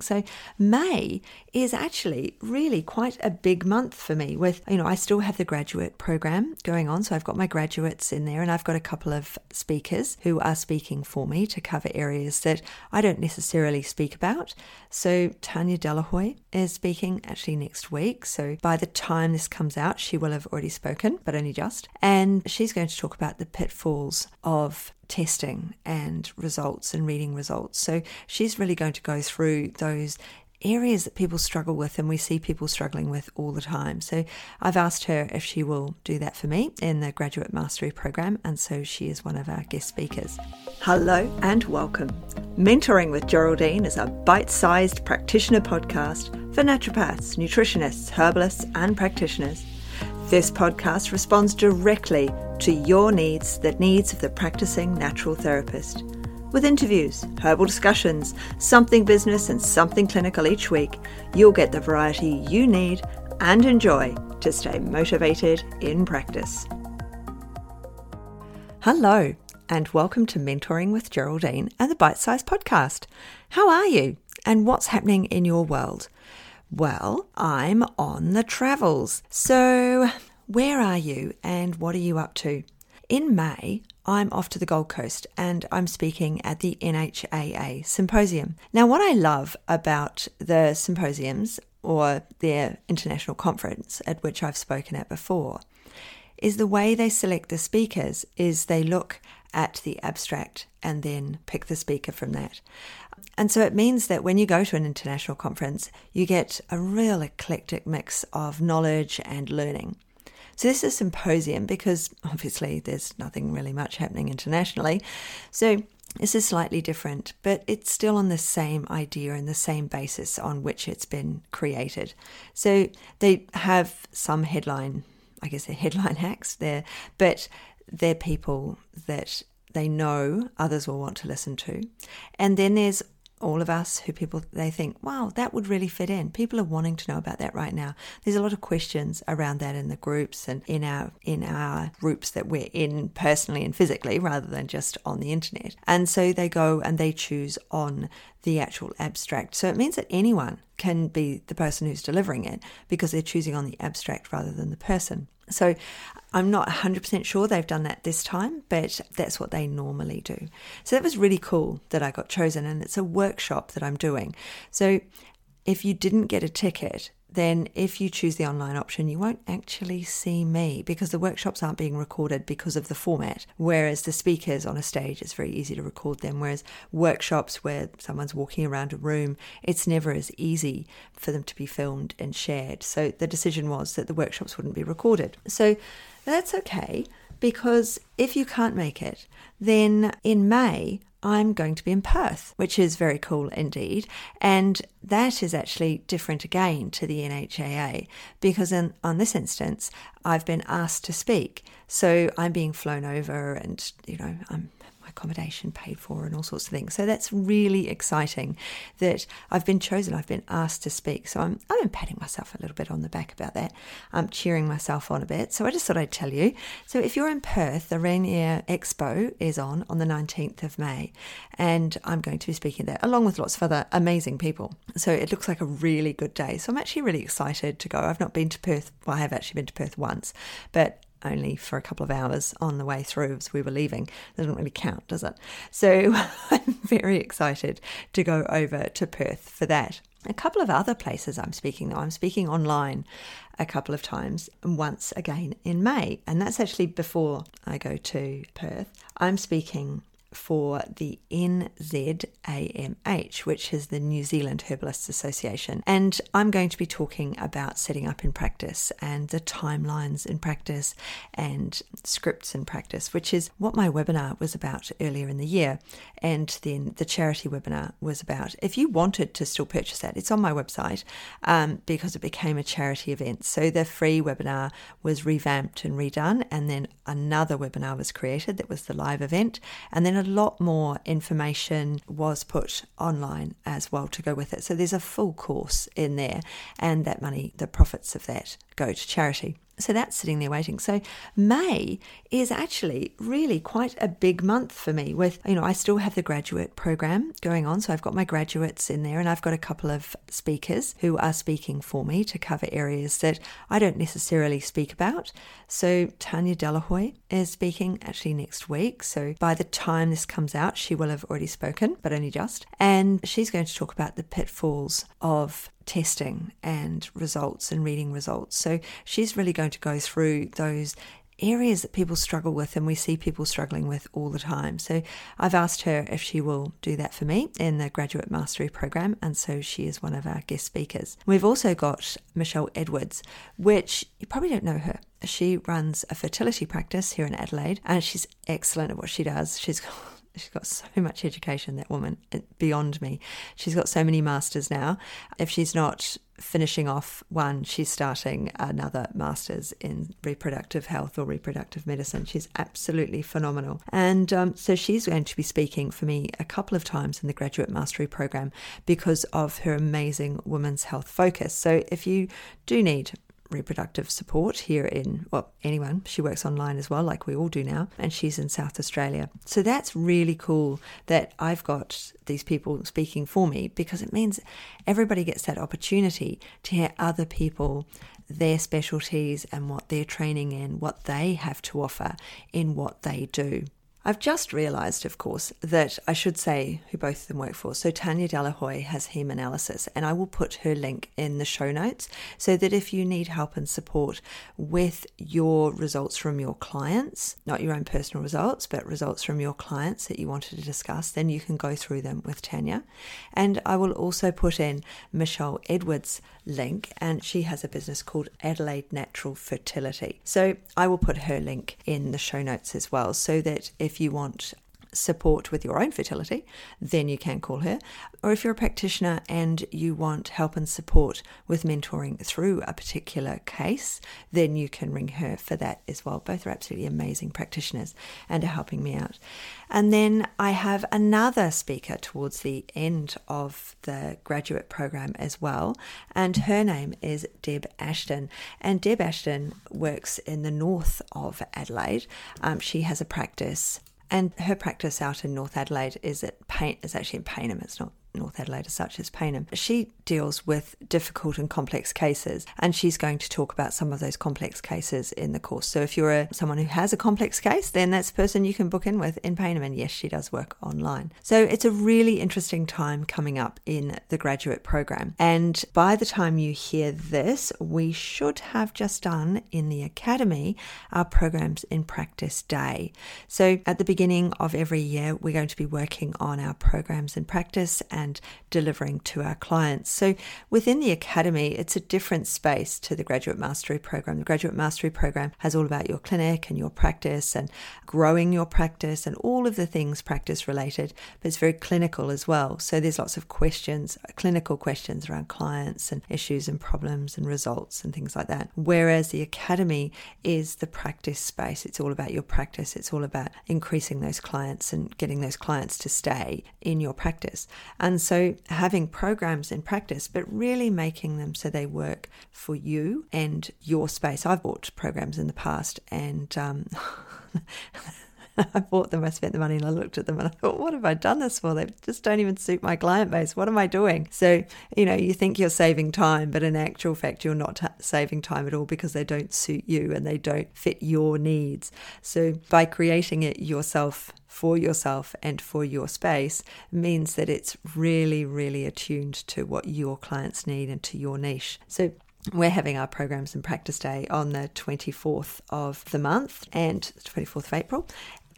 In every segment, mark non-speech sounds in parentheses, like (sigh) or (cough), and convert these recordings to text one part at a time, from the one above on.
So, May is actually really quite a big month for me. With, you know, I still have the graduate program going on. So, I've got my graduates in there, and I've got a couple of speakers who are speaking for me to cover areas that I don't necessarily speak about. So, Tania Delahoy is speaking actually next week. So, by the time this comes out, she will have already spoken, but only just. And she's going to talk about the pitfalls of testing and results and reading results. So she's really going to go through those areas that people struggle with and we see people struggling with all the time. So I've asked her if she will do that for me in the graduate mastery program and so she is one of our guest speakers. Hello and welcome. Mentoring with Geraldine is a bite-sized practitioner podcast for naturopaths, nutritionists, herbalists and practitioners. This podcast responds directly to your needs, the needs of the practicing natural therapist. With interviews, herbal discussions, something business, and something clinical each week, you'll get the variety you need and enjoy to stay motivated in practice. Hello, and welcome to Mentoring with Geraldine and the Bite Size Podcast. How are you, and what's happening in your world? Well, I'm on the travels. So, where are you and what are you up to? In May, I'm off to the Gold Coast and I'm speaking at the NHAA Symposium. Now, what I love about the symposiums or their international conference at which I've spoken at before is the way they select the speakers is they look at the abstract and then pick the speaker from that. And so it means that when you go to an international conference, you get a real eclectic mix of knowledge and learning. So this is a symposium because obviously there's nothing really much happening internationally. So this is slightly different, but it's still on the same idea and the same basis on which it's been created. So they have some headline, I guess they're headline (laughs) hacks there, but they're people that they know others will want to listen to. And then there's all of us who people they think wow that would really fit in. People are wanting to know about that right now. There's a lot of questions around that in the groups and in our in our groups that we're in personally and physically rather than just on the internet. And so they go and they choose on the actual abstract so it means that anyone can be the person who's delivering it because they're choosing on the abstract rather than the person so I'm not 100% sure they've done that this time, but that's what they normally do. So that was really cool that I got chosen, and it's a workshop that I'm doing. So if you didn't get a ticket, then if you choose the online option, you won't actually see me because the workshops aren't being recorded because of the format. Whereas the speakers on a stage, it's very easy to record them. Whereas workshops where someone's walking around a room, it's never as easy for them to be filmed and shared. So the decision was that the workshops wouldn't be recorded. So that's okay because if you can't make it, then in May, I'm going to be in Perth, which is very cool indeed. And that is actually different again to the NHAA because in, on this instance, I've been asked to speak. So I'm being flown over and, you know, I'm accommodation paid for and all sorts of things. So that's really exciting that I've been chosen, I've been asked to speak. So I'm, I'm patting myself a little bit on the back about that. I'm cheering myself on a bit. So I just thought I'd tell you. So if you're in Perth, the Rener Expo is on on the 19th of May, and I'm going to be speaking there along with lots of other amazing people. So it looks like a really good day. So I'm actually really excited to go. I've not been to Perth, well, I have actually been to Perth once, but only for a couple of hours on the way through as we were leaving. Doesn't really count, does it? So (laughs) I'm very excited to go over to Perth for that. A couple of other places I'm speaking though. I'm speaking online a couple of times once again in May, and that's actually before I go to Perth. I'm speaking for the NZAMH, which is the New Zealand Herbalists Association. And I'm going to be talking about setting up in practice and the timelines in practice and scripts in practice, which is what my webinar was about earlier in the year. And then the charity webinar was about. If you wanted to still purchase that, it's on my website um, because it became a charity event. So the free webinar was revamped and redone, and then another webinar was created that was the live event. And then a lot more information was put online as well to go with it. So there's a full course in there, and that money, the profits of that, go to charity. So that's sitting there waiting. So May is actually really quite a big month for me with, you know, I still have the graduate program going on. So I've got my graduates in there and I've got a couple of speakers who are speaking for me to cover areas that I don't necessarily speak about. So Tania Delahoy is speaking actually next week. So by the time this comes out, she will have already spoken, but only just. And she's going to talk about the pitfalls of testing and results and reading results. So she's really going to go through those areas that people struggle with and we see people struggling with all the time. So I've asked her if she will do that for me in the graduate mastery program and so she is one of our guest speakers. We've also got Michelle Edwards, which you probably don't know her. She runs a fertility practice here in Adelaide and she's excellent at what she does. She's (laughs) She's got so much education, that woman, beyond me. She's got so many masters now. If she's not finishing off one, she's starting another master's in reproductive health or reproductive medicine. She's absolutely phenomenal. And um, so she's going to be speaking for me a couple of times in the graduate mastery program because of her amazing women's health focus. So if you do need reproductive support here in, well, anyone. She works online as well, like we all do now, and she's in South Australia. So that's really cool that I've got these people speaking for me because it means everybody gets that opportunity to hear other people. Their specialties and what they're training in, what they have to offer in what they do. I've just realised, of course, that I should say who both of them work for. So Tania Delahoy has Haemanalysis, and I will put her link in the show notes so that if you need help and support with your results from your clients, not your own personal results, but results from your clients that you wanted to discuss, then you can go through them with Tania. And I will also put in Michelle Edwards' link, and she has a business called Adelaide Natural Fertility. So I will put her link in the show notes as well so that if you want support with your own fertility, then you can call her. Or if you're a practitioner and you want help and support with mentoring through a particular case, then you can ring her for that as well. Both are absolutely amazing practitioners and are helping me out. And then I have another speaker towards the end of the graduate program as well, and her name is Deb Ashton. And Deb Ashton works in the north of Adelaide. Um, she has a practice and her practice out in North Adelaide is at Paint is actually in. It's not North Adelaide such as Payneham. She deals with difficult and complex cases, and she's going to talk about some of those complex cases in the course. So if you're a, someone who has a complex case, then that's the person you can book in with in Payneham. And yes, she does work online. So it's a really interesting time coming up in the graduate program. And by the time you hear this, we should have just done in the academy our programs in practice day. So at the beginning of every year, we're going to be working on our programs in practice and delivering to our clients. So within the academy, it's a different space to the graduate mastery program. The graduate mastery program has all about your clinic and your practice and growing your practice and all of the things practice related, but it's very clinical as well. So there's lots of questions, clinical questions around clients and issues and problems and results and things like that. Whereas the academy is the practice space. It's all about your practice. It's all about increasing those clients and getting those clients to stay in your practice. And so having programs in practice, but really making them so they work for you and your space. I've bought programs in the past and um, (laughs) (laughs) I bought them, I spent the money, and I looked at them and I thought, what have I done this for? They just don't even suit my client base. What am I doing? So, you know, you think you're saving time, but in actual fact, you're not t- saving time at all because they don't suit you and they don't fit your needs. So, by creating it yourself, for yourself and for your space means that it's really, really attuned to what your clients need and to your niche. So we're having our programs and practice day on the 24th of the month and the 24th of April.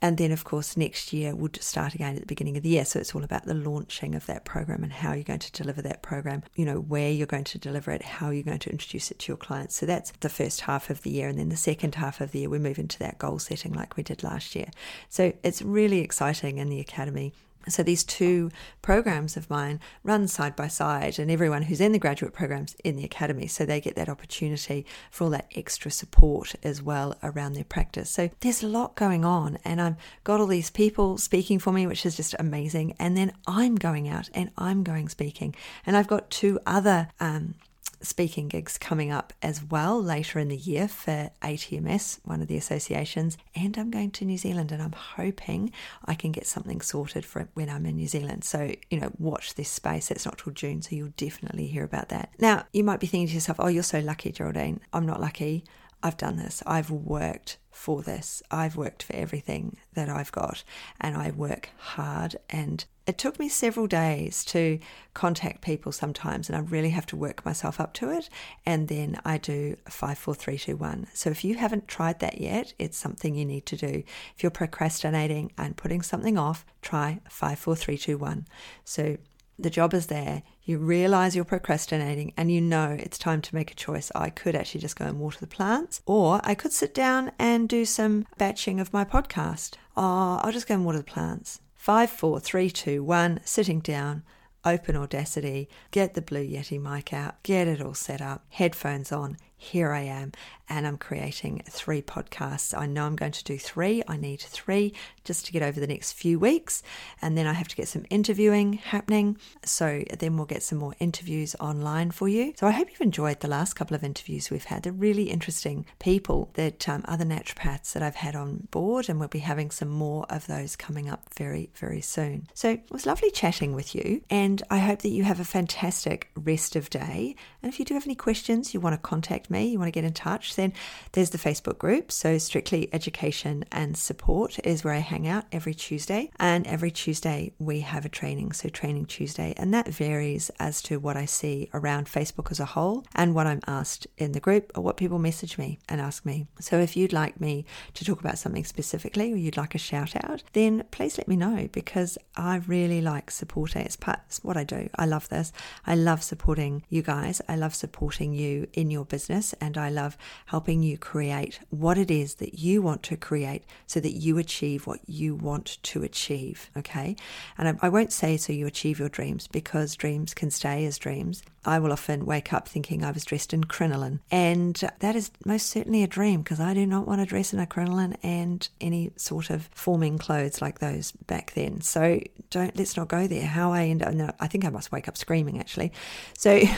And then, of course, next year would start again at the beginning of the year. So it's all about the launching of that program and how you're going to deliver that program, you know, where you're going to deliver it, how you're going to introduce it to your clients. So that's the first half of the year. And then the second half of the year, we move into that goal setting like we did last year. So it's really exciting in the Academy so these two programs of mine run side by side, and everyone who's in the graduate programs in the academy, so they get that opportunity for all that extra support as well around their practice. So there's a lot going on, and I've got all these people speaking for me, which is just amazing. And then I'm going out and I'm going speaking, and I've got two other um, speaking gigs coming up as well later in the year for ATMS, one of the associations, and I'm going to New Zealand and I'm hoping I can get something sorted for when I'm in New Zealand. So, you know, watch this space. It's not till June, so you'll definitely hear about that. Now, you might be thinking to yourself, oh, you're so lucky, Geraldine. I'm not lucky. I've done this. I've worked for this. I've worked for everything that I've got and I work hard. And it took me several days to contact people sometimes, and I really have to work myself up to it. And then I do five, four, three, two, one. So if you haven't tried that yet, it's something you need to do. If you're procrastinating and putting something off, try five, four, three, two, one. So the job is there, you realize you're procrastinating, and you know it's time to make a choice. I could actually just go and water the plants, or I could sit down and do some batching of my podcast. Oh, I'll just go and water the plants. Five, four, three, two, one, sitting down, open Audacity, get the Blue Yeti mic out, get it all set up, headphones on, here I am, and I'm creating three podcasts. I know I'm going to do three. I need three just to get over the next few weeks. And then I have to get some interviewing happening. So then we'll get some more interviews online for you. So I hope you've enjoyed the last couple of interviews we've had. They're really interesting people that um, other naturopaths that I've had on board, and we'll be having some more of those coming up very, very soon. So it was lovely chatting with you, and I hope that you have a fantastic rest of day. And if you do have any questions, you want to contact me, you want to get in touch, then there's the Facebook group. So Strictly Education and Support is where I hang out every Tuesday. And every Tuesday we have a training. So Training Tuesday. And that varies as to what I see around Facebook as a whole and what I'm asked in the group or what people message me and ask me. So if you'd like me to talk about something specifically or you'd like a shout out, then please let me know because I really like supporting. It's part it's what I do. I love this. I love supporting you guys. I love supporting you in your business and I love helping you create what it is that you want to create so that you achieve what you want to achieve. Okay. And I, I won't say so you achieve your dreams because dreams can stay as dreams. I will often wake up thinking I was dressed in crinoline. And that is most certainly a dream because I do not want to dress in a crinoline and any sort of forming clothes like those back then. So don't, let's not go there. How I end up, I think I must wake up screaming actually. So. (laughs)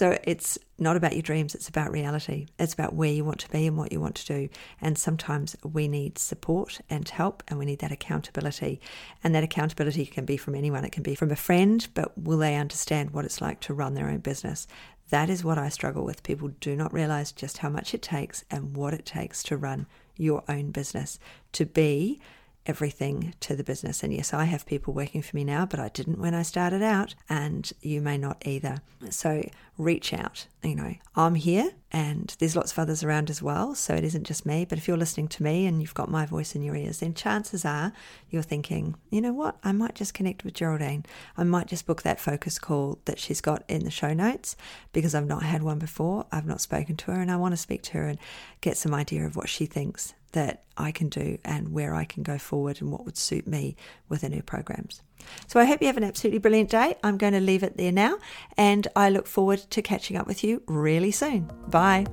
So it's not about your dreams, it's about reality. It's about where you want to be and what you want to do. And sometimes we need support and help, and we need that accountability. And that accountability can be from anyone, it can be from a friend, but will they understand what it's like to run their own business? That is what I struggle with. People do not realize just how much it takes and what it takes to run your own business, to be everything to the business. And yes, I have people working for me now, but I didn't when I started out, and you may not either. So reach out. You know, I'm here and there's lots of others around as well. So it isn't just me. But if you're listening to me and you've got my voice in your ears, then chances are you're thinking, you know what, I might just connect with Geraldine. I might just book that focus call that she's got in the show notes because I've not had one before. I've not spoken to her and I want to speak to her and get some idea of what she thinks that I can do and where I can go forward and what would suit me within her programs. So I hope you have an absolutely brilliant day. I'm going to leave it there now and I look forward to catching up with you really soon. Bye.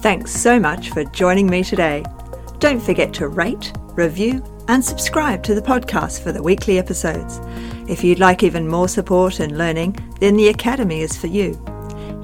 Thanks so much for joining me today. Don't forget to rate, review, and subscribe to the podcast for the weekly episodes. If you'd like even more support and learning, then the Academy is for you.